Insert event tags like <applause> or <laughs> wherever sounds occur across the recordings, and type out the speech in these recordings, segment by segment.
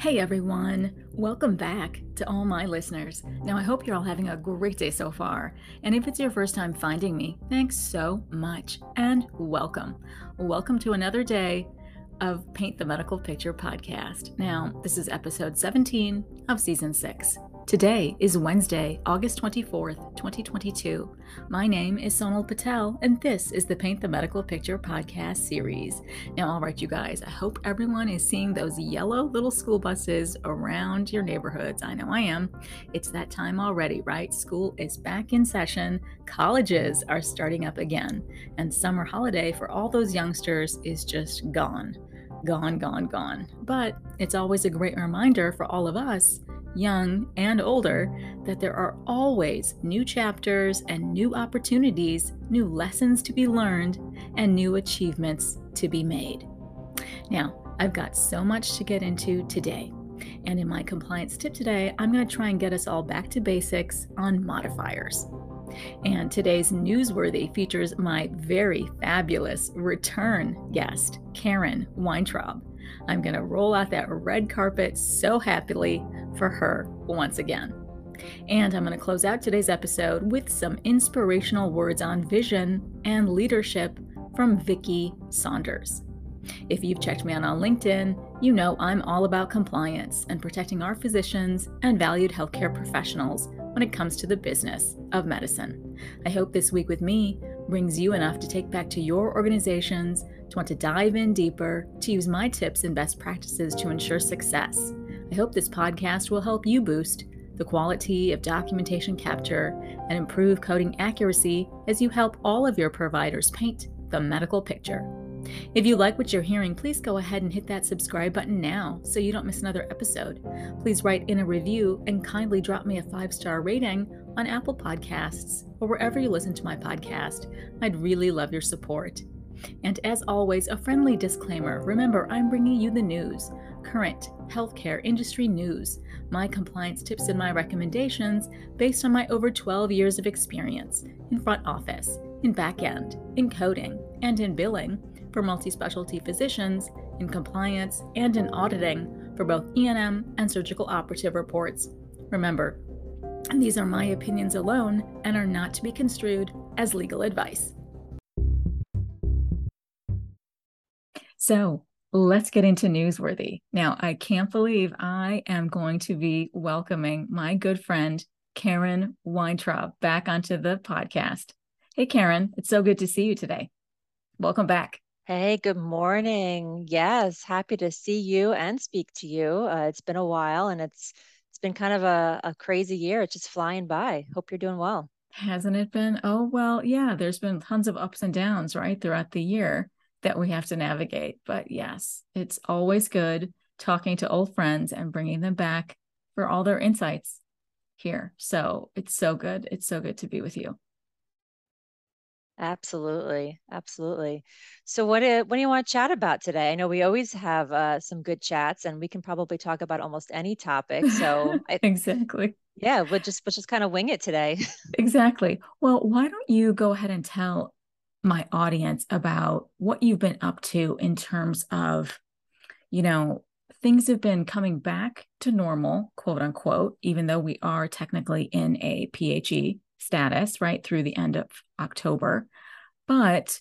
Hey everyone, welcome back to all my listeners. Now, I hope you're all having a great day so far. And if it's your first time finding me, thanks so much and welcome. Welcome to another day of Paint the Medical Picture podcast. Now, this is episode 17 of season 6. Today is Wednesday, August 24th, 2022. My name is Sonal Patel, and this is the Paint the Medical Picture podcast series. Now, all right, you guys, I hope everyone is seeing those yellow little school buses around your neighborhoods. I know I am. It's that time already, right? School is back in session, colleges are starting up again, and summer holiday for all those youngsters is just gone. Gone, gone, gone. But it's always a great reminder for all of us young and older, that there are always new chapters and new opportunities, new lessons to be learned, and new achievements to be made. Now, I've got so much to get into today. And in my compliance tip today, I'm going to try and get us all back to basics on modifiers. And today's newsworthy features my very fabulous return guest, Karen Weintraub. I'm going to roll out that red carpet so happily for her once again. And I'm going to close out today's episode with some inspirational words on vision and leadership from Vicki Saunders. If you've checked me out on LinkedIn, you know I'm all about compliance and protecting our physicians and valued healthcare professionals when it comes to the business of medicine. I hope this week with me brings you enough to take back to your organizations, to want to dive in deeper, to use my tips and best practices to ensure success. I hope this podcast will help you boost the quality of documentation capture and improve coding accuracy as you help all of your providers paint the medical picture. If you like what you're hearing, please go ahead and hit that subscribe button now so you don't miss another episode. Please write in a review and kindly drop me a five star rating on Apple Podcasts or wherever you listen to my podcast. I'd really love your support. And as always, a friendly disclaimer remember, I'm bringing you the news, current healthcare industry news, my compliance tips and my recommendations based on my over 12 years of experience in front office, in back end, in coding, and in billing for multi specialty physicians, in compliance, and in auditing for both E&M and surgical operative reports. Remember, these are my opinions alone and are not to be construed as legal advice. So, let's get into newsworthy. Now, I can't believe I am going to be welcoming my good friend, Karen Weintraub, back onto the podcast. Hey, Karen, it's so good to see you today. Welcome back. Hey, good morning. Yes, happy to see you and speak to you. Uh, it's been a while and it's it's been kind of a, a crazy year. It's just flying by. Hope you're doing well. Hasn't it been? Oh, well, yeah, there's been tons of ups and downs, right, throughout the year that we have to navigate. But yes, it's always good talking to old friends and bringing them back for all their insights here. So it's so good. It's so good to be with you. Absolutely, absolutely. So, what do, what do you want to chat about today? I know we always have uh, some good chats, and we can probably talk about almost any topic. So, <laughs> I, exactly, yeah, we'll just we'll just kind of wing it today. <laughs> exactly. Well, why don't you go ahead and tell my audience about what you've been up to in terms of, you know, things have been coming back to normal, quote unquote, even though we are technically in a PHE status, right, through the end of October. But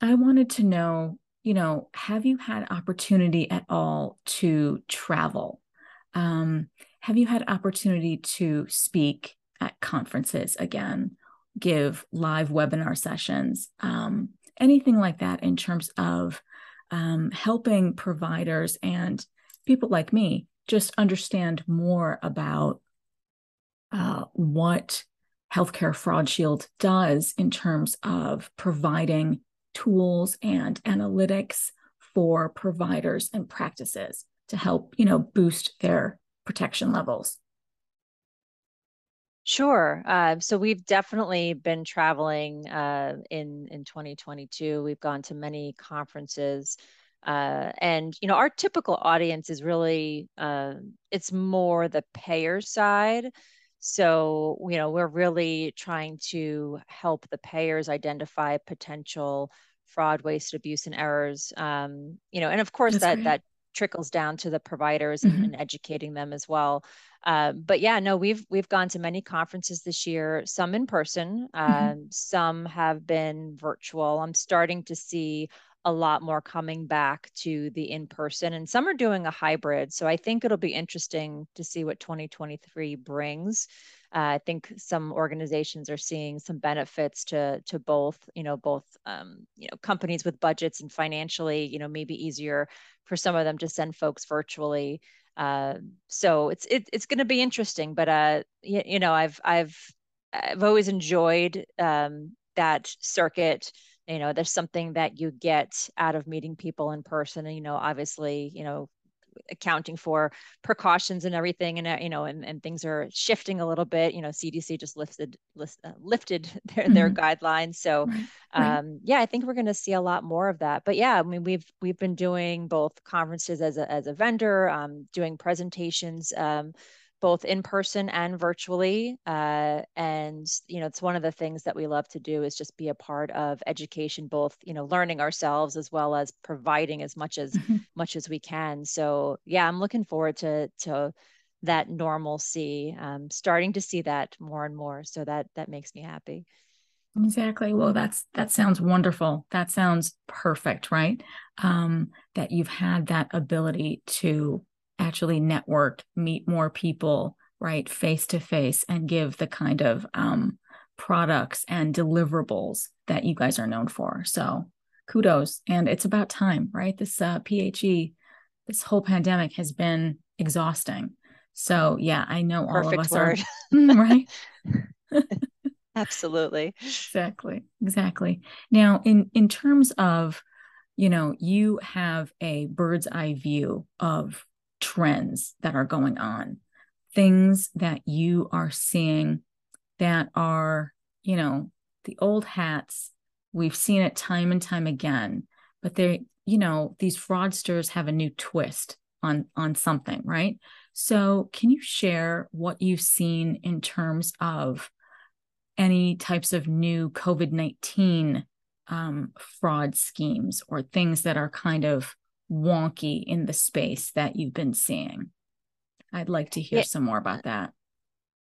I wanted to know, you know, have you had opportunity at all to travel? Um, have you had opportunity to speak at conferences again, give live webinar sessions, um, anything like that in terms of um, helping providers and people like me just understand more about uh, what Healthcare Fraud Shield does in terms of providing tools and analytics for providers and practices to help, you know, boost their protection levels. Sure. Uh, so we've definitely been traveling uh, in in 2022. We've gone to many conferences, uh, and you know our typical audience is really uh, it's more the payer side. So, you know, we're really trying to help the payers identify potential fraud, waste, abuse, and errors. Um, you know, and of course That's that great. that trickles down to the providers mm-hmm. and, and, educating them as well. Uh, but yeah, no, we've we've gone to many conferences this year. Some in person, mm-hmm. Um, some have been virtual. I'm starting to see a lot more coming back to the in person, and some are doing a hybrid. So I think it'll be interesting to see what 2023 brings. Uh, I think some organizations are seeing some benefits to to both, you know, both um, you know companies with budgets and financially, you know, maybe easier for some of them to send folks virtually. Uh, so it's it, it's going to be interesting, but uh, you, you, know, I've I've I've always enjoyed um, that circuit you know there's something that you get out of meeting people in person and you know obviously you know accounting for precautions and everything and uh, you know and, and things are shifting a little bit you know cdc just lifted uh, lifted <laughs> their, mm-hmm. their guidelines so right. um yeah i think we're going to see a lot more of that but yeah i mean we've we've been doing both conferences as a as a vendor um doing presentations um both in person and virtually. Uh, and you know, it's one of the things that we love to do is just be a part of education, both you know, learning ourselves as well as providing as much as mm-hmm. <laughs> much as we can. So yeah, I'm looking forward to to that normalcy. Um, starting to see that more and more. So that that makes me happy. Exactly. Well, that's that sounds wonderful. That sounds perfect, right? Um, that you've had that ability to actually network, meet more people, right, face to face, and give the kind of um, products and deliverables that you guys are known for. So kudos. And it's about time, right? This uh, PHE, this whole pandemic has been exhausting. So yeah, I know Perfect all of us word. are <laughs> mm, right. <laughs> Absolutely. Exactly. Exactly. Now, in in terms of, you know, you have a bird's eye view of trends that are going on, things that you are seeing that are, you know, the old hats. We've seen it time and time again, but they, you know, these fraudsters have a new twist on on something, right? So, can you share what you've seen in terms of any types of new COVID 19 um, fraud schemes or things that are kind of wonky in the space that you've been seeing. I'd like to hear yeah. some more about that.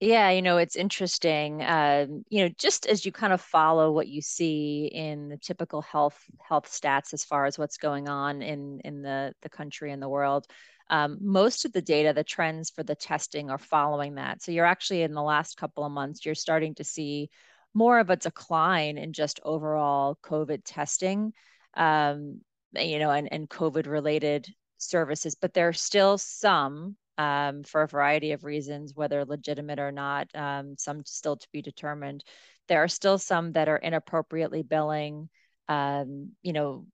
Yeah, you know, it's interesting. Um, you know, just as you kind of follow what you see in the typical health health stats as far as what's going on in in the the country and the world, um, most of the data, the trends for the testing are following that. So you're actually in the last couple of months, you're starting to see more of a decline in just overall COVID testing. Um, you know, and, and COVID related services, but there are still some um, for a variety of reasons, whether legitimate or not, um, some still to be determined. There are still some that are inappropriately billing, um, you know,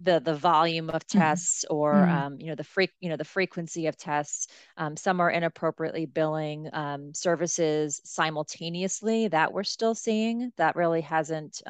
the the volume of mm-hmm. tests or mm-hmm. Um, you know the freak you know the frequency of tests. Um, some are inappropriately billing um, services simultaneously. That we're still seeing. That really hasn't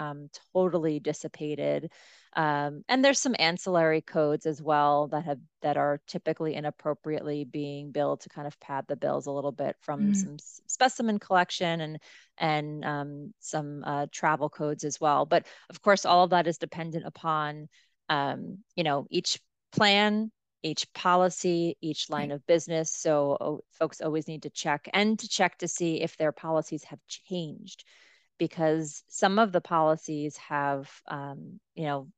totally dissipated. Um, and there's some ancillary codes as well that have that are typically inappropriately being billed to kind of pad the bills a little bit from mm. some specimen collection and and um, some uh, travel codes as well. But of course, all of that is dependent upon um, you know each plan each policy, each line of business. So oh, folks always need to check and to check to see if their policies have changed because some of the policies have, um, you know,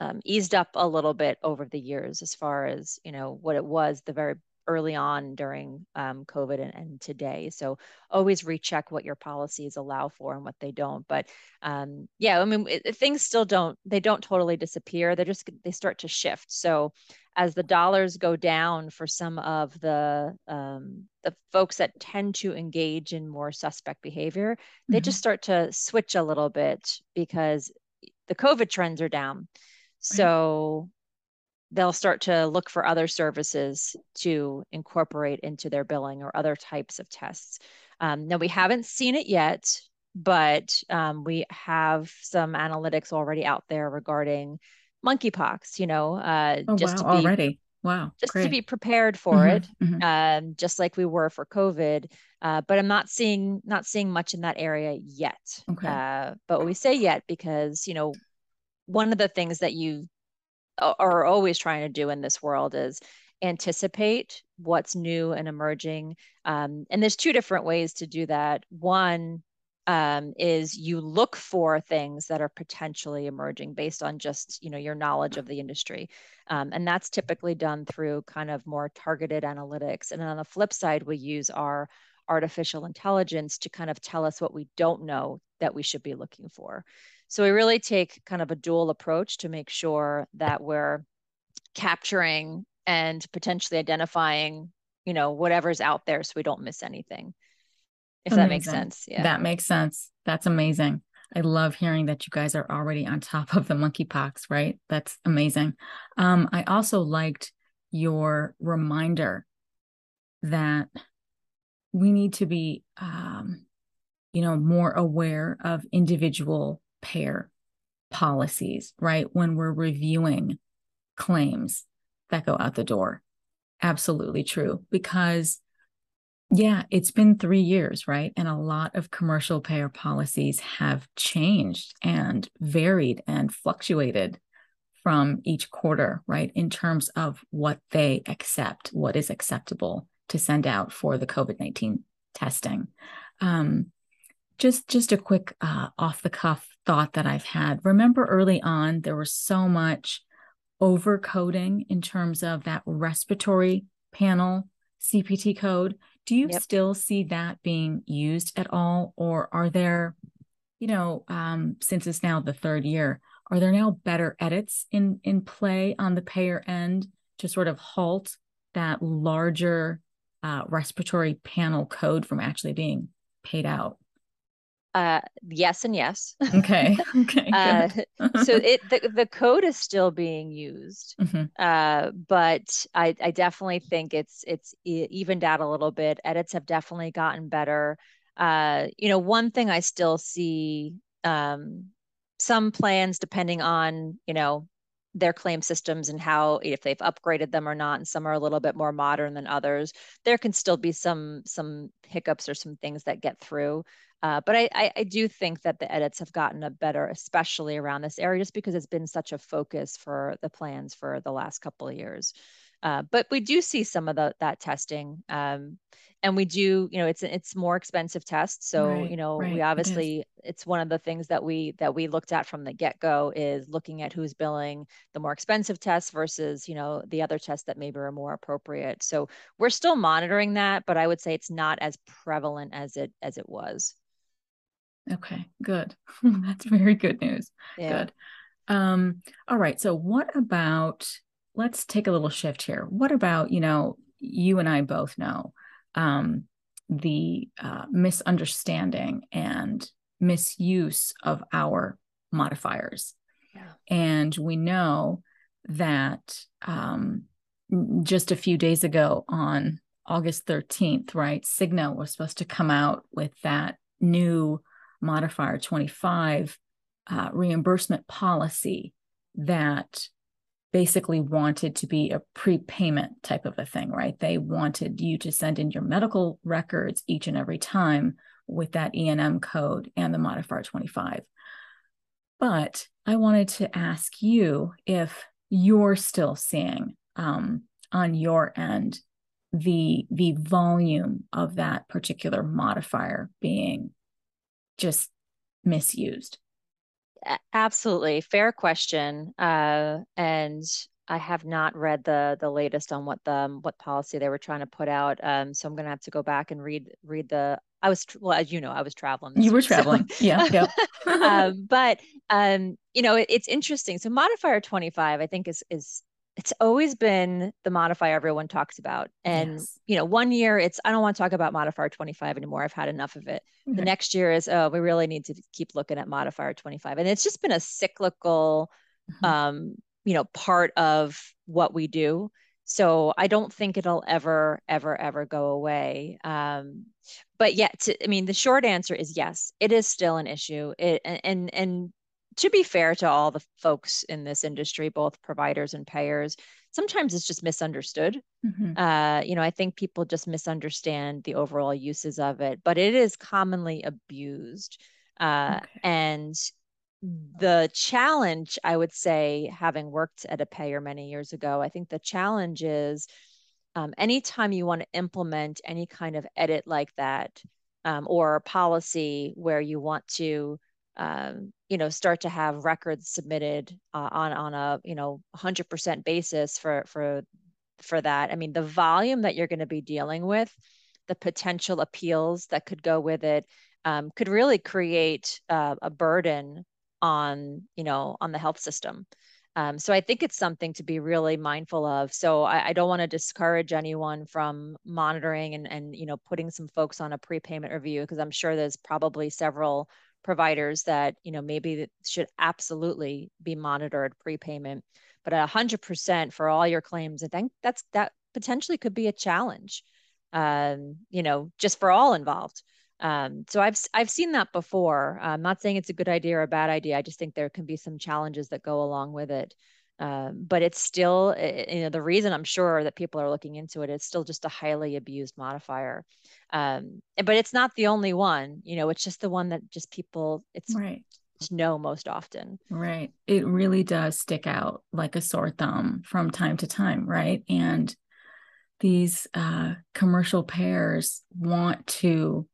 um, eased up a little bit over the years as far as you know what it was the very early on during um, COVID and, and, today. So always recheck what your policies allow for and what they don't. But um, yeah, I mean, it, things still don't they don't totally disappear. They're just they start to shift. So as the dollars go down for some of the um, the folks that tend to engage in more suspect behavior, mm-hmm. they just start to switch a little bit because the COVID trends are down. So they'll start to look for other services to incorporate into their billing or other types of tests. Um, now, we haven't seen it yet, but um, we have some analytics already out there regarding monkeypox, you know, uh, oh, just wow, to be, already. Wow. Just great. to be prepared for mm-hmm, it, mm-hmm. Um, just like we were for COVID. Uh, but I'm not seeing not seeing much in that area yet. Okay. Uh, but we say yet because you know one of the things that you are always trying to do in this world is anticipate what's new and emerging. Um, and there's two different ways to do that. One um, is you look for things that are potentially emerging based on just you know your knowledge of the industry, um, and that's typically done through kind of more targeted analytics. And on the flip side, we use our artificial intelligence to kind of tell us what we don't know that we should be looking for. So we really take kind of a dual approach to make sure that we're capturing and potentially identifying, you know, whatever's out there so we don't miss anything. If amazing. that makes sense. Yeah. That makes sense. That's amazing. I love hearing that you guys are already on top of the monkeypox, right? That's amazing. Um, I also liked your reminder that we need to be, um, you know, more aware of individual payer policies, right? When we're reviewing claims that go out the door. Absolutely true. Because, yeah, it's been three years, right? And a lot of commercial payer policies have changed and varied and fluctuated from each quarter, right? In terms of what they accept, what is acceptable to send out for the COVID 19 testing. Um, just just a quick uh, off the cuff thought that I've had. Remember early on, there was so much overcoding in terms of that respiratory panel CPT code. Do you yep. still see that being used at all? Or are there, you know, um, since it's now the third year, are there now better edits in in play on the payer end to sort of halt that larger uh, respiratory panel code from actually being paid out? Uh, yes and yes. Okay. <laughs> Okay. uh, so <laughs> it the, the code is still being used, mm-hmm. uh, but I, I definitely think it's it's evened out a little bit. Edits have definitely gotten better. Uh, you know, one thing I still see um, some plans depending on you know their claim systems and how if they've upgraded them or not and some are a little bit more modern than others there can still be some some hiccups or some things that get through uh, but I, I, I, do think that the edits have gotten a better, especially around this area, just because it's been such a focus for the plans for the last couple of years. Uh, but we do see some of the, that testing, um, and we do, you know, it's it's more expensive tests. So right, you know, right, we obviously it it's one of the things that we that we looked at from the get go is looking at who's billing the more expensive tests versus you know the other tests that maybe are more appropriate. So we're still monitoring that, but I would say it's not as prevalent as it as it was. Okay, good. <laughs> That's very good news. Yeah. Good. Um, all right. So what about let's take a little shift here. What about, you know, you and I both know um, the uh, misunderstanding and misuse of our modifiers. Yeah. And we know that um, just a few days ago on August 13th, right, Cigna was supposed to come out with that new modifier 25 uh, reimbursement policy that basically wanted to be a prepayment type of a thing, right? They wanted you to send in your medical records each and every time with that E&M code and the modifier 25. But I wanted to ask you if you're still seeing um, on your end the the volume of that particular modifier being just misused? Absolutely. Fair question. Uh, and I have not read the the latest on what the what policy they were trying to put out. Um, so I'm going to have to go back and read read the. I was well, as you know, I was traveling. You were week, traveling, so. yeah. yeah. <laughs> um, but um, you know, it, it's interesting. So modifier 25, I think, is is it's always been the modifier everyone talks about. And, yes. you know, one year it's, I don't want to talk about modifier 25 anymore. I've had enough of it. The next year is, oh, we really need to keep looking at modifier 25. And it's just been a cyclical, mm-hmm. um, you know, part of what we do. So I don't think it'll ever, ever, ever go away. Um, but yet, I mean, the short answer is yes, it is still an issue. It, and, and to be fair to all the folks in this industry, both providers and payers, sometimes it's just misunderstood. Mm-hmm. Uh, you know, I think people just misunderstand the overall uses of it, but it is commonly abused. Uh, okay. And the challenge, I would say, having worked at a payer many years ago, I think the challenge is um, anytime you want to implement any kind of edit like that um, or policy where you want to um, you know start to have records submitted uh, on on a you know 100% basis for for for that i mean the volume that you're going to be dealing with the potential appeals that could go with it um, could really create uh, a burden on you know on the health system um, so I think it's something to be really mindful of. So I, I don't want to discourage anyone from monitoring and, and you know putting some folks on a prepayment review because I'm sure there's probably several providers that you know maybe should absolutely be monitored prepayment. But hundred percent for all your claims, I think that's that potentially could be a challenge. Um, you know, just for all involved. Um, so I've I've seen that before. I'm not saying it's a good idea or a bad idea. I just think there can be some challenges that go along with it. Um, but it's still, you know, the reason I'm sure that people are looking into it, it's still just a highly abused modifier. Um, but it's not the only one. You know, it's just the one that just people it's right know most often. Right. It really does stick out like a sore thumb from time to time, right? And these uh, commercial payers want to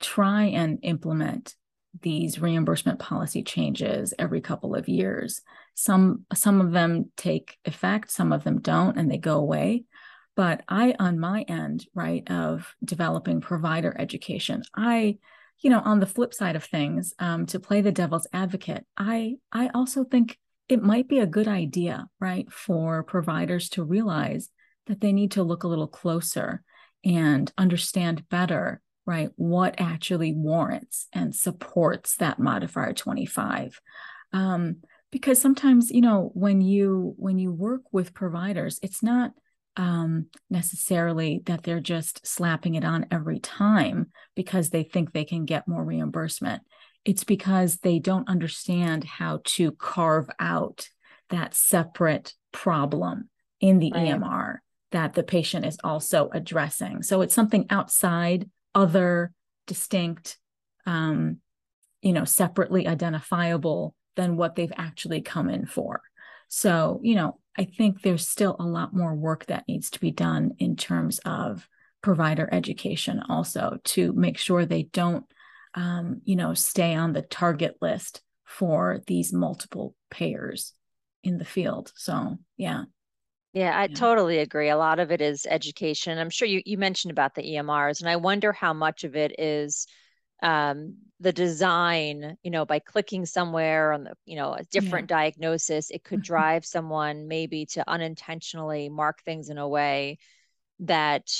try and implement these reimbursement policy changes every couple of years. Some some of them take effect, some of them don't, and they go away. But I, on my end, right, of developing provider education, I, you know, on the flip side of things, um, to play the devil's advocate, I I also think it might be a good idea, right, for providers to realize that they need to look a little closer and understand better right? What actually warrants and supports that modifier 25? Um, because sometimes, you know, when you when you work with providers, it's not um, necessarily that they're just slapping it on every time because they think they can get more reimbursement. It's because they don't understand how to carve out that separate problem in the right. EMR that the patient is also addressing. So it's something outside other, distinct, um, you know, separately identifiable than what they've actually come in for. So, you know, I think there's still a lot more work that needs to be done in terms of provider education also to make sure they don't, um, you know, stay on the target list for these multiple payers in the field. So, yeah. Yeah, I yeah. totally agree. A lot of it is education. I'm sure you, you mentioned about the EMRs, and I wonder how much of it is um, the design, you know, by clicking somewhere on the, you know, a different yeah. diagnosis, it could <laughs> drive someone maybe to unintentionally mark things in a way that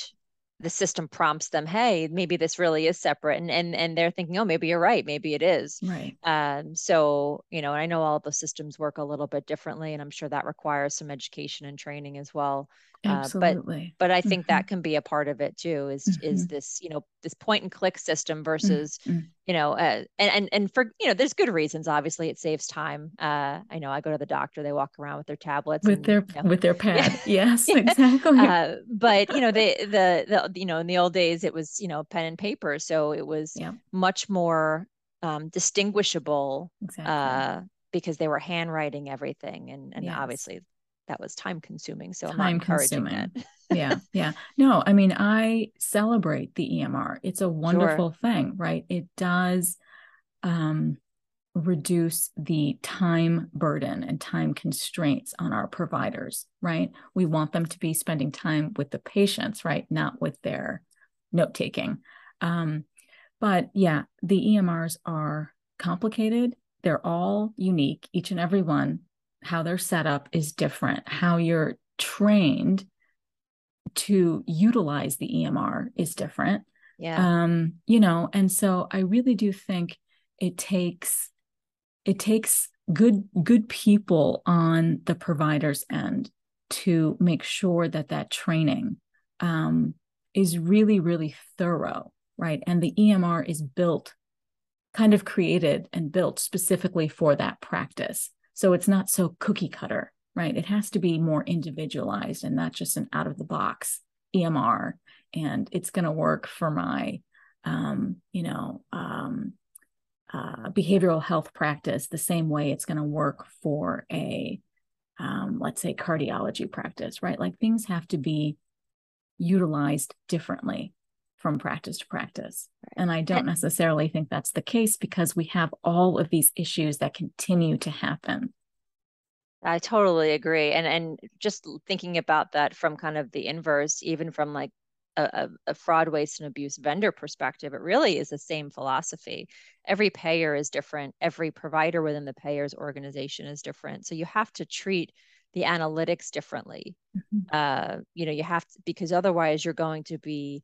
the system prompts them hey maybe this really is separate and and and they're thinking oh maybe you're right maybe it is. Right. Um so you know i know all the systems work a little bit differently and i'm sure that requires some education and training as well Absolutely. Uh, but but I think mm-hmm. that can be a part of it too. Is mm-hmm. is this you know this point and click system versus mm-hmm. you know uh, and and and for you know there's good reasons. Obviously, it saves time. Uh, I know I go to the doctor, they walk around with their tablets with and, their you know, with their <laughs> pad. yes, <laughs> exactly. Uh, but you know the, the the you know in the old days it was you know pen and paper, so it was yeah. much more um, distinguishable. Exactly. Uh, because they were handwriting everything and and yes. obviously that was time consuming. So time I'm encouraging consuming. <laughs> yeah. Yeah. No, I mean, I celebrate the EMR. It's a wonderful sure. thing, right? It does um, reduce the time burden and time constraints on our providers, right? We want them to be spending time with the patients, right? Not with their note taking. Um, but yeah, the EMRs are complicated. They're all unique, each and every one how they're set up is different. How you're trained to utilize the EMR is different. Yeah. Um, you know, and so I really do think it takes it takes good good people on the provider's end to make sure that that training um, is really really thorough right and the emr is built kind of created and built specifically for that practice so it's not so cookie cutter, right? It has to be more individualized and not just an out of the box EMR. And it's going to work for my, um, you know, um, uh, behavioral health practice the same way it's going to work for a um, let's say cardiology practice right like things have to be utilized differently from practice to practice and i don't necessarily think that's the case because we have all of these issues that continue to happen I totally agree. And and just thinking about that from kind of the inverse, even from like a, a, fraud, waste, and abuse vendor perspective, it really is the same philosophy. Every payer is different. Every provider within the payer's organization is different. So you have to treat the analytics differently. Mm-hmm. Uh, you know, you have to because otherwise you're going to be,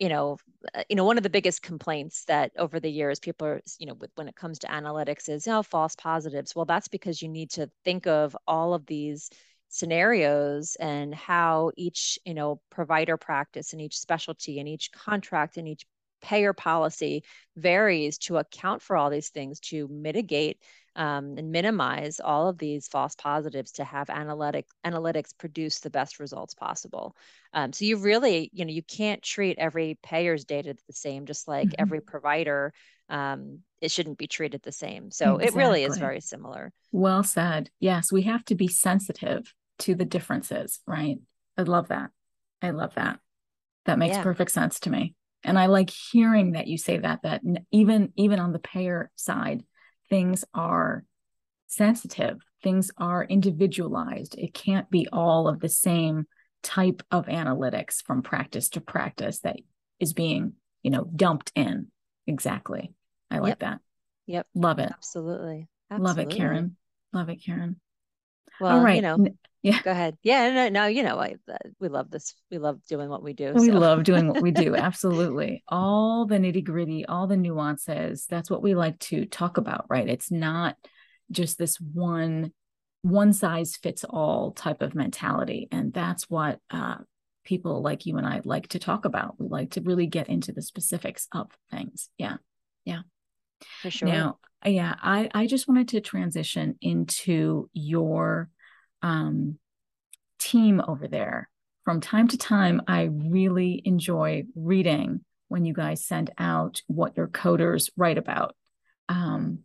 you know, uh, you know, one of the biggest complaints that over the years people are, you know, when it comes to analytics is, you know, false positives. Well, that's because you need to think of all of these scenarios and how each you know provider practice and each specialty and each contract and each payer policy varies to account for all these things to mitigate um, and minimize all of these false positives to have analytic analytics produce the best results possible. Um, so you really, you know, you can't treat every payer's data the same, just like mm-hmm. every provider. Um, it shouldn't be treated the same. So exactly. it really is very similar. Well said. Yes, we have to be sensitive to the differences, right? I love that. I love that. That makes yeah. perfect sense to me. And I like hearing that you say that that even even on the payer side, things are sensitive, things are individualized. It can't be all of the same type of analytics from practice to practice that is being, you know, dumped in. Exactly. I like yep. that. Yep. Love it. Absolutely. Absolutely. Love it, Karen. Love it, Karen. Well, All right. you know, yeah. Go ahead. Yeah. No, no you know, I, uh, we love this. We love doing what we do. We so. love doing what we do. <laughs> Absolutely. All the nitty gritty, all the nuances. That's what we like to talk about, right? It's not just this one, one size fits all type of mentality. And that's what uh, people like you and I like to talk about. We like to really get into the specifics of things. Yeah. Yeah. For sure. Now, yeah, I, I just wanted to transition into your um, team over there. From time to time, I really enjoy reading when you guys send out what your coders write about. Um,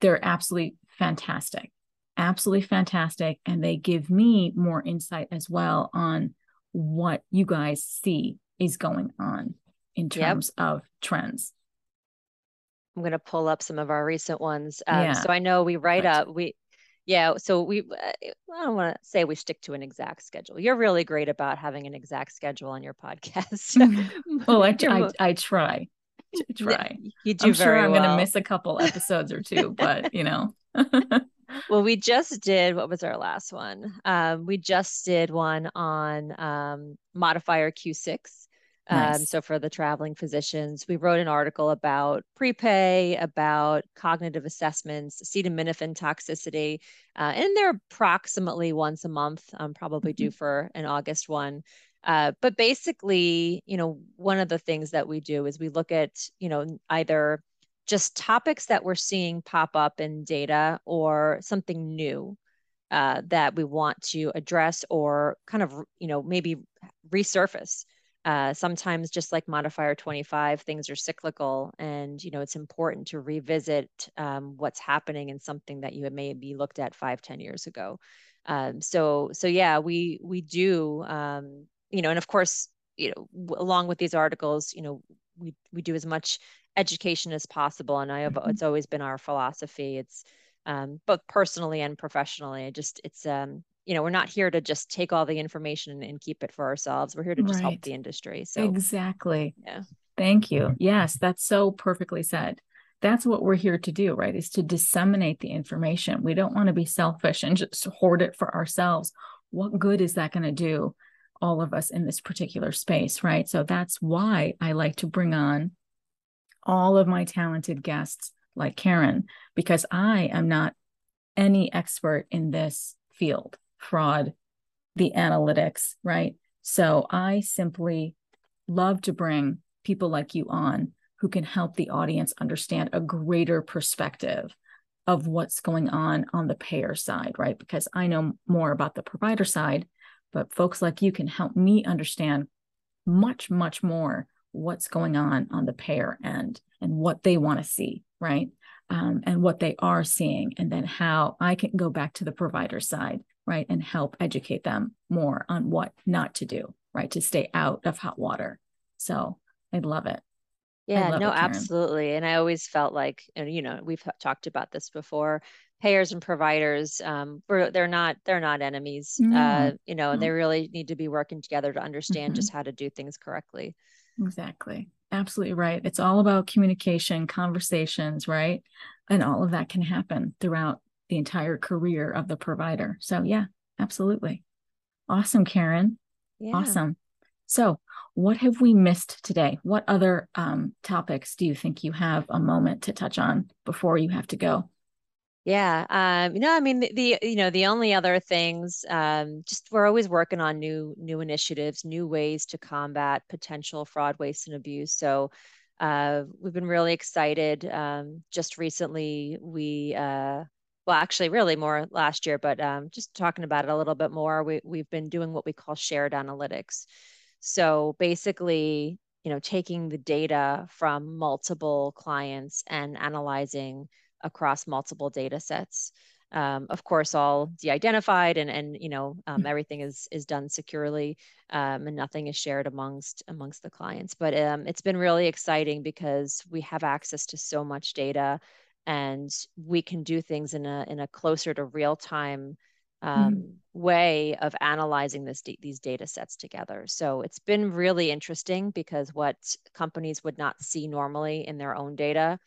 they're absolutely fantastic, absolutely fantastic. And they give me more insight as well on what you guys see is going on in terms yep. of trends. I'm going to pull up some of our recent ones. Um, yeah. So I know we write up, we, yeah. So we, uh, I don't want to say we stick to an exact schedule. You're really great about having an exact schedule on your podcast. <laughs> <laughs> well, I, I, I try. <laughs> try. You do I'm sure I'm well. going to miss a couple episodes or two, but you know. well, we just did what was our last one? Um, we just did one on um, modifier Q6 um, nice. Um, so for the traveling physicians, we wrote an article about prepay, about cognitive assessments, acetaminophen toxicity, uh, and they're approximately once a month. I'm probably mm-hmm. due for an August one. Uh, but basically, you know, one of the things that we do is we look at, you know, either just topics that we're seeing pop up in data or something new uh, that we want to address or kind of, you know, maybe resurface. Uh, sometimes just like modifier 25 things are cyclical and you know it's important to revisit um, what's happening in something that you had maybe looked at five ten years ago um, so so yeah we we do um, you know and of course you know along with these articles you know we we do as much education as possible and i have mm-hmm. it's always been our philosophy it's um, both personally and professionally just it's um you know we're not here to just take all the information and keep it for ourselves. We're here to just right. help the industry so exactly. Yeah. Thank you. Yes that's so perfectly said. That's what we're here to do right is to disseminate the information. We don't want to be selfish and just hoard it for ourselves. What good is that going to do all of us in this particular space right? So that's why i like to bring on all of my talented guests like karen because i am not any expert in this field fraud, the analytics, right? So I simply love to bring people like you on who can help the audience understand a greater perspective of what's going on on the payer side, right? Because I know more about the provider side, but folks like you can help me understand much, much more what's going on on the payer end and what they want to see, right? um, and what they are seeing, and then how I can go back to the provider side, right, and help educate them more on what not to do, right, to stay out of hot water. So I love it. Yeah, no, it, absolutely. And I always felt like, and you know, we've talked about this before. Payers and providers, um, we're, they're not they're not enemies, No, uh, you know, and no. they really need to be working together to understand Mhm. just how to do things correctly. Exactly. Absolutely right. It's all about communication, conversations, right? And all of that can happen throughout the entire career of the provider. So, yeah, absolutely. Awesome, Karen. Yeah. Awesome. So, what have we missed today? What other um, topics do you think you have a moment to touch on before you have to go? Yeah, um, you know, I mean, the, the you know the only other things, um, just we're always working on new new initiatives, new ways to combat potential fraud, waste, and abuse. So uh, we've been really excited. Um, just recently, we uh, well, actually, really more last year, but um, just talking about it a little bit more. We we've been doing what we call shared analytics. So basically, you know, taking the data from multiple clients and analyzing across multiple data sets. Um, of course, all de-identified and and you know um, everything is is done securely um, and nothing is shared amongst amongst the clients. But um, it's been really exciting because we have access to so much data, and we can do things in a in a closer to real time um, Mm. way of analyzing this these data sets together. So it's been really interesting because what companies would not see normally in their own data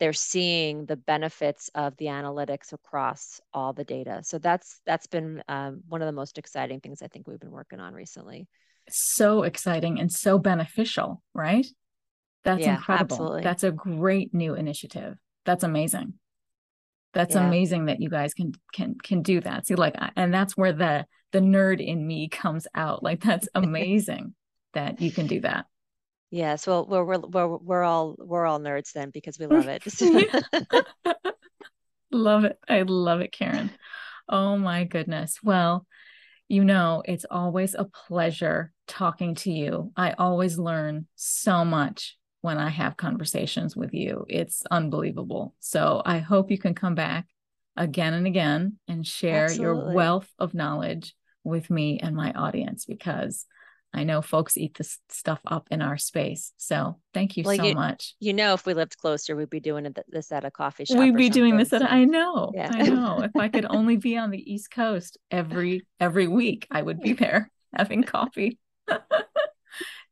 they're seeing the benefits of the analytics across all the data. So that's that's been um, one of the most exciting things I think we've been working on recently. So exciting and so beneficial, right? That's Yeah, incredible. absolutely. That's a great new initiative. That's amazing. That's Yeah. amazing that you guys can can can do that. See, like, and that's where the the nerd in me comes out. Like, that's <laughs> amazing that you can do that. Yes, well, we're we're we're we're all we're all nerds then because we love it. <laughs> Love it. I love it, Karen. Oh my goodness. Well, you know, it's always a pleasure talking to you. I always learn so much when I have conversations with you. It's unbelievable. So I hope you can come back again and again and share your wealth of knowledge with me and my audience because I know folks eat this stuff up in our space. So thank you Well, so you much. you know, if we lived closer, we'd be doing this at a coffee shop We'd be doing this at So I know. yeah. I know. If I could <laughs> only be on the East Coast every every week, I would be there having coffee. <laughs>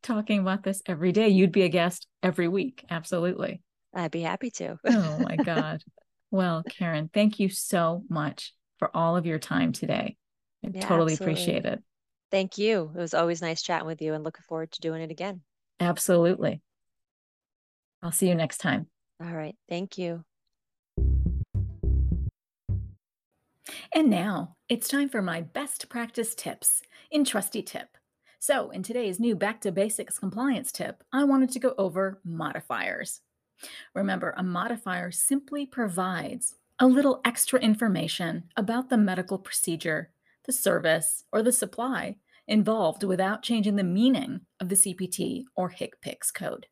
Talking about this every day. You'd be a guest every week. Absolutely. I'd be happy to. Oh my <laughs> God. Well, Karen, thank you so much for all of your time today. I Yeah, totally absolutely. appreciate it. Thank you. It was always nice chatting with you and looking forward to doing it again. Absolutely. I'll see you next time. All right. Thank you. And now it's time for my best practice tips in Trusty Tip. So, in today's new Back to Basics compliance tip, I wanted to go over modifiers. Remember, a modifier simply provides a little extra information about the medical procedure, the service, or the supply involved without changing the meaning of the CPT or HCPCS code.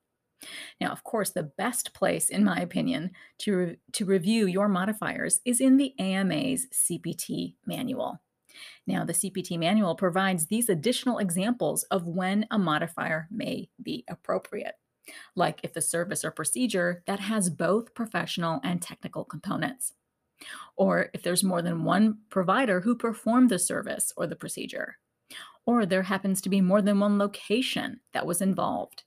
Now, of course, the best place, in my opinion, to, re- to review your modifiers is in the AMA's CPT manual. Now, the CPT manual provides these additional examples of when a modifier may be appropriate, like if the service or procedure that has both professional and technical components, or if there's more than one provider who performed the service or the procedure, or there happens to be more than one location that was involved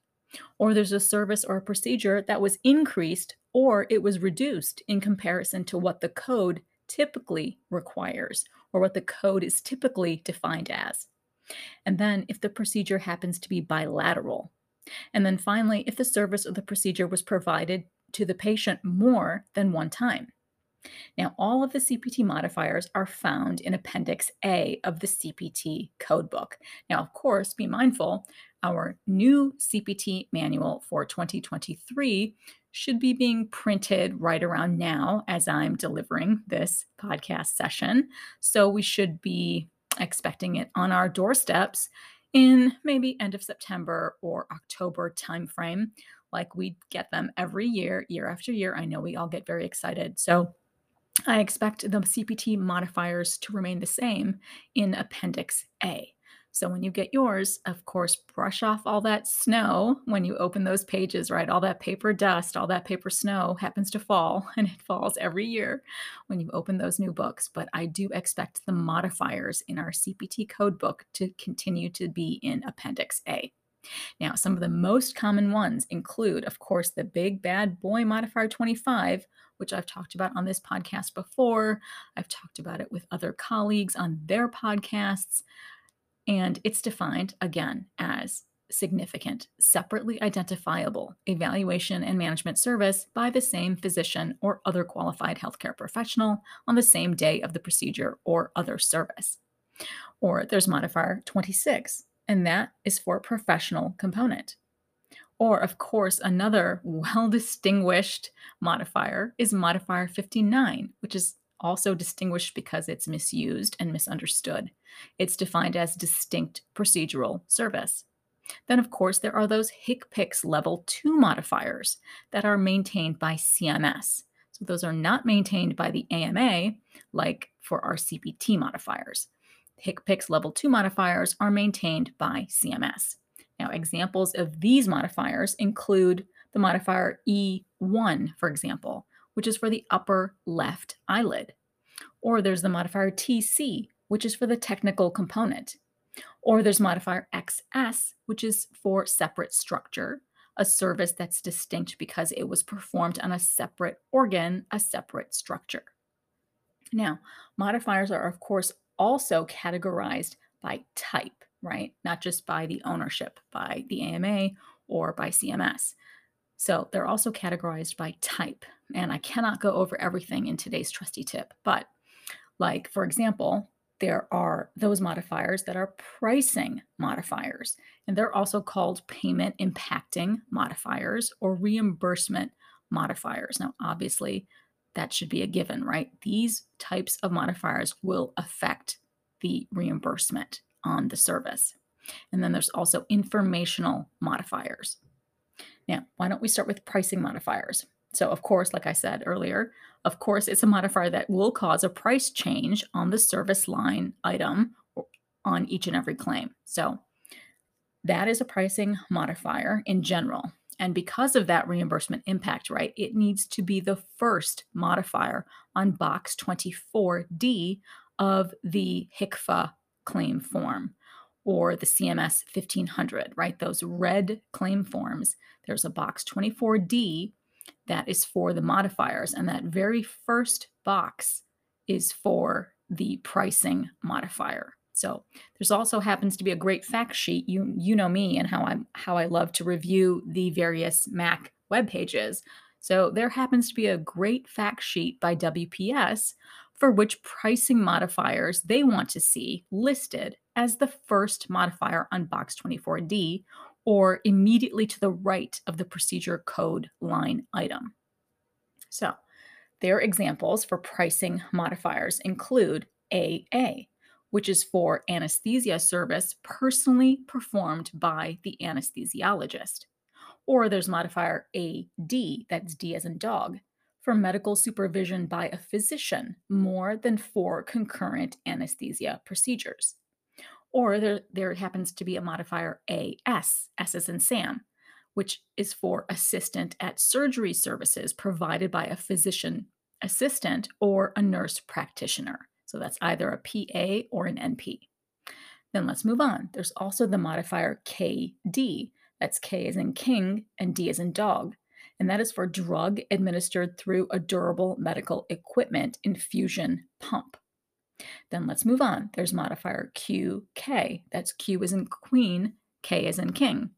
or there's a service or a procedure that was increased or it was reduced in comparison to what the code typically requires or what the code is typically defined as. And then if the procedure happens to be bilateral. And then finally, if the service or the procedure was provided to the patient more than one time. Now, all of the CPT modifiers are found in Appendix A of the CPT codebook. Now, of course, be mindful, our new CPT manual for 2023 should be being printed right around now as I'm delivering this podcast session. So we should be expecting it on our doorsteps in maybe end of September or October timeframe like we get them every year, year after year. I know we all get very excited. So I expect the CPT modifiers to remain the same in Appendix A. So when you get yours, of course, brush off all that snow when you open those pages, right? All that paper dust, all that paper snow happens to fall, <laughs> and it falls every year when you open those new books. But I do expect the modifiers in our CPT code book to continue to be in Appendix A. Now, some of the most common ones include, of course, the big bad boy modifier 25, which I've talked about on this podcast before. I've talked about it with other colleagues on their podcasts. And it's defined again as significant, separately identifiable evaluation and management service by the same physician or other qualified healthcare professional on the same day of the procedure or other service. Or there's modifier 26, and that is for professional component. Or, of course, another <laughs> well distinguished modifier is modifier 59, which is also distinguished because it's misused and misunderstood. It's defined as distinct procedural service. Then, of course, there are those HCPCS level 2 modifiers that are maintained by CMS. So those are not maintained by the AMA, like for our CPT modifiers. HCPCS level 2 modifiers are maintained by CMS. Now, examples of these modifiers include the modifier E1, for example, which is for the upper left eyelid. Or there's the modifier TC, which is for the technical component. Or there's modifier XS, which is for separate structure, a service that's distinct because it was performed on a separate organ, a separate structure. Now, modifiers are, of course, also categorized by type, right? Not just by the ownership, by the AMA or by CMS. So they're also categorized by type. And I cannot go over everything in today's trusty tip, but like, for example, there are those modifiers that are pricing modifiers, and they're also called payment impacting modifiers or reimbursement modifiers. Now, obviously, that should be a given, right? These types of modifiers will affect the reimbursement on the service. And then there's also informational modifiers. Now, why don't we start with pricing modifiers? So, of course, like I said earlier, of course, it's a modifier that will cause a price change on the service line item on each and every claim. So, that is a pricing modifier in general. And because of that reimbursement impact, right, it needs to be the first modifier on box 24D of the HCFA claim form or the CMS 1500, right? Those red claim forms. There's a box 24D that is for the modifiers, and that very first box is for the pricing modifier. So there's also happens to be a great fact sheet. You you know me and how I how I love to review the various MAC web pages. So there happens to be a great fact sheet by WPS for which pricing modifiers they want to see listed as the first modifier on box 24D or immediately to the right of the procedure code line item. So, their examples for pricing modifiers include AA, which is for anesthesia service personally performed by the anesthesiologist. Or there's modifier AD, that's D as in dog, for medical supervision by a physician more than four concurrent anesthesia procedures. Or there, there happens to be a modifier AS, S as in Sam, which is for assistant at surgery services provided by a physician assistant or a nurse practitioner. So that's either a PA or an NP. Then let's move on. There's also the modifier KD. That's K as in king and D as in dog and that is for drug administered through a durable medical equipment infusion pump. Then let's move on. There's modifier QK. That's Q as in queen, K as in king.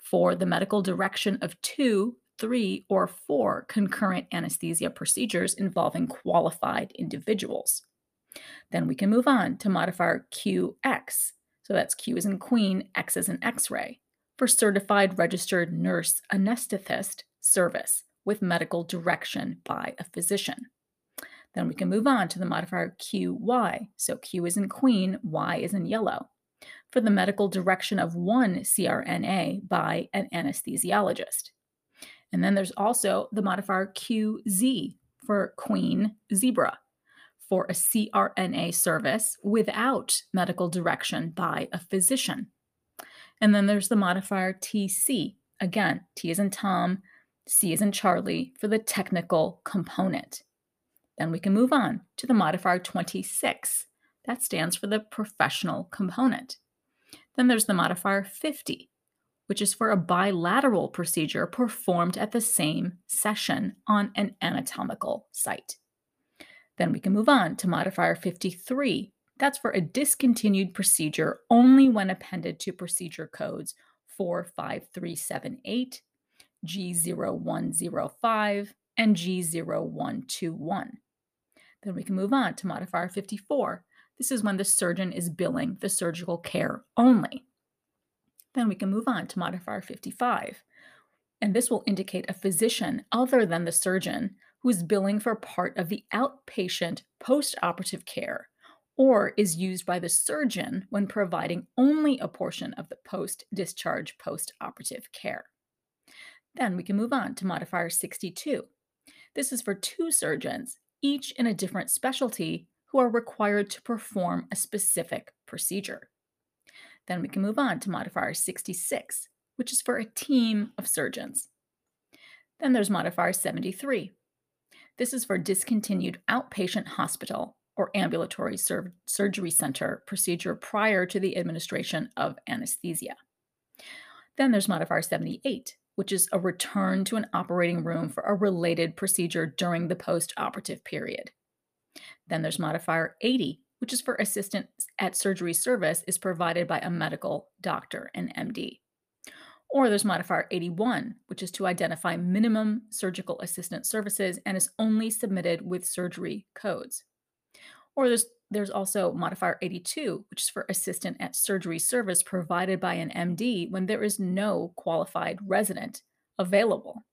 For the medical direction of two, three, or four concurrent anesthesia procedures involving qualified individuals. Then we can move on to modifier QX. So that's Q as in queen, X as in X ray. For certified registered nurse anesthetist service with medical direction by a physician. Then we can move on to the modifier QY. So Q is in queen, Y is in yellow. For the medical direction of one CRNA by an anesthesiologist. And then there's also the modifier QZ for Queen Zebra for a CRNA service without medical direction by a physician. And then there's the modifier TC. Again, T is in Tom, C is in Charlie for the technical component. Then we can move on to the modifier 26. That stands for the professional component. Then there's the modifier 50, which is for a bilateral procedure performed at the same session on an anatomical site. Then we can move on to modifier 53. That's for a discontinued procedure only when appended to procedure codes 45378, G0105, and G0121. Then we can move on to modifier 54. This is when the surgeon is billing the surgical care only. Then we can move on to modifier 55. And this will indicate a physician other than the surgeon who is billing for part of the outpatient postoperative care or is used by the surgeon when providing only a portion of the post discharge postoperative care. Then we can move on to modifier 62. This is for two surgeons, each in a different specialty, who are required to perform a specific procedure. Then we can move on to modifier 66, which is for a team of surgeons. Then there's modifier 73, this is for discontinued outpatient hospital or ambulatory sur- surgery center procedure prior to the administration of anesthesia. Then there's modifier 78, which is a return to an operating room for a related procedure during the post operative period. Then there's modifier 80, which is for assistance at surgery service is provided by a medical doctor, an MD. Or there's modifier 81, which is to identify minimum surgical assistance services and is only submitted with surgery codes. Or there's there's also modifier 82, which is for assistant at surgery service provided by an MD when there is no qualified resident available.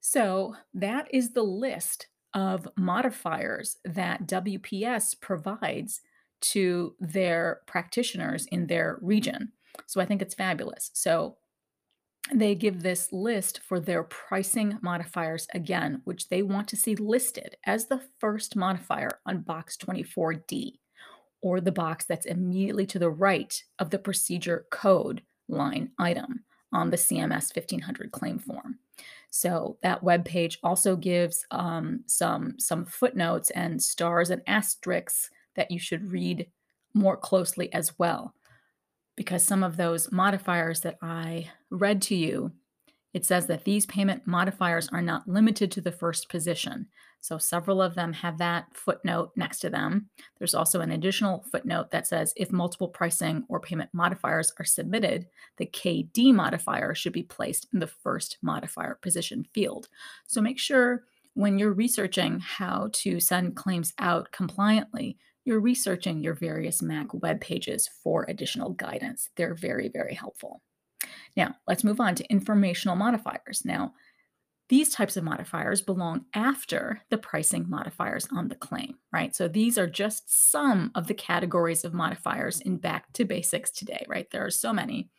So that is the list of modifiers that WPS provides to their practitioners in their region. So I think it's fabulous. So they give this list for their pricing modifiers again, which they want to see listed as the first modifier on box 24D, or the box that's immediately to the right of the procedure code line item on the CMS 1500 claim form. So that web page also gives um, some some footnotes and stars and asterisks that you should read more closely as well because some of those modifiers that I read to you, it says that these payment modifiers are not limited to the first position. So several of them have that footnote next to them. There's also an additional footnote that says if multiple pricing or payment modifiers are submitted, the KD modifier should be placed in the first modifier position field. So make sure when you're researching how to send claims out compliantly, you're researching your various MAC web pages for additional guidance. They're very, very helpful. Now, let's move on to informational modifiers. Now, these types of modifiers belong after the pricing modifiers on the claim, right? So these are just some of the categories of modifiers in Back to Basics today, right? There are so many.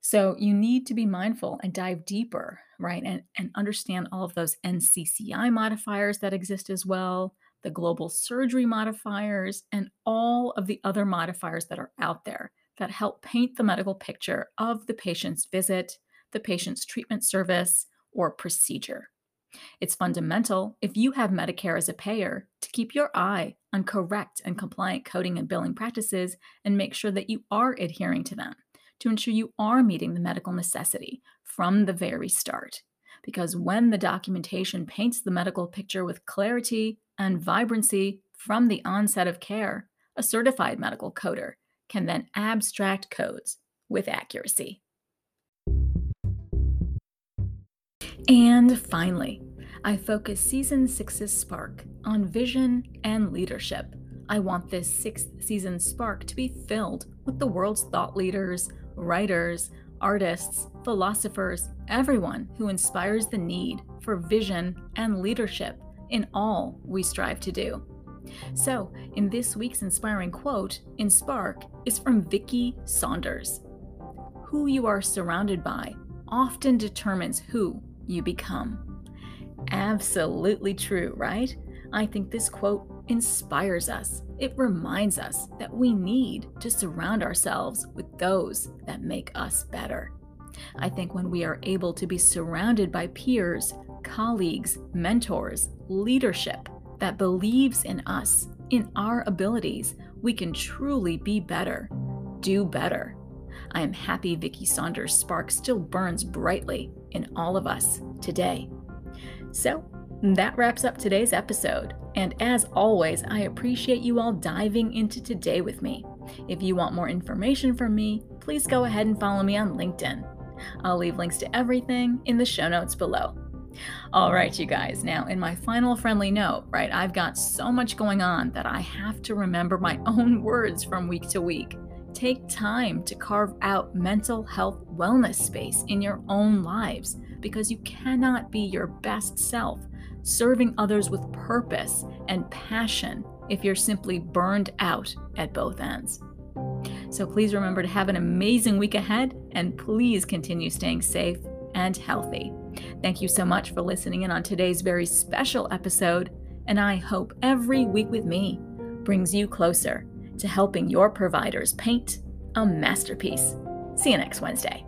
So you need to be mindful and dive deeper, right? And, and understand all of those NCCI modifiers that exist as well, the global surgery modifiers, and all of the other modifiers that are out there that help paint the medical picture of the patient's visit, the patient's treatment service, or procedure. It's fundamental, if you have Medicare as a payer, to keep your eye on correct and compliant coding and billing practices and make sure that you are adhering to them to ensure you are meeting the medical necessity from the very start. Because when the documentation paints the medical picture with clarity and vibrancy from the onset of care, a certified medical coder can then abstract codes with accuracy. And finally, I focus season six's spark on vision and leadership. I want this sixth season spark to be filled with the world's thought leaders, writers, artists, philosophers, everyone who inspires the need for vision and leadership in all we strive to do. So, in this week's inspiring quote in Spark is from Vicki Saunders. Who you are surrounded by often determines who you become. Absolutely true, right? I think this quote inspires us. It reminds us that we need to surround ourselves with those that make us better. I think when we are able to be surrounded by peers, colleagues, mentors, leadership that believes in us, in our abilities, we can truly be better, do better. I am happy Vicki Saunders' spark still burns brightly in all of us today. So, that wraps up today's episode. And as always, I appreciate you all diving into today with me. If you want more information from me, please go ahead and follow me on LinkedIn. I'll leave links to everything in the show notes below. All right, you guys. Now, in my final friendly note, right, I've got so much going on that I have to remember my <laughs> own words from week to week. Take time to carve out mental health wellness space in your own lives because you cannot be your best self serving others with purpose and passion if you're simply burned out at both ends. So please remember to have an amazing week ahead and please continue staying safe and healthy. Thank you so much for listening in on today's very special episode, and I hope every week with me brings you closer to helping your providers paint a masterpiece. See you next Wednesday.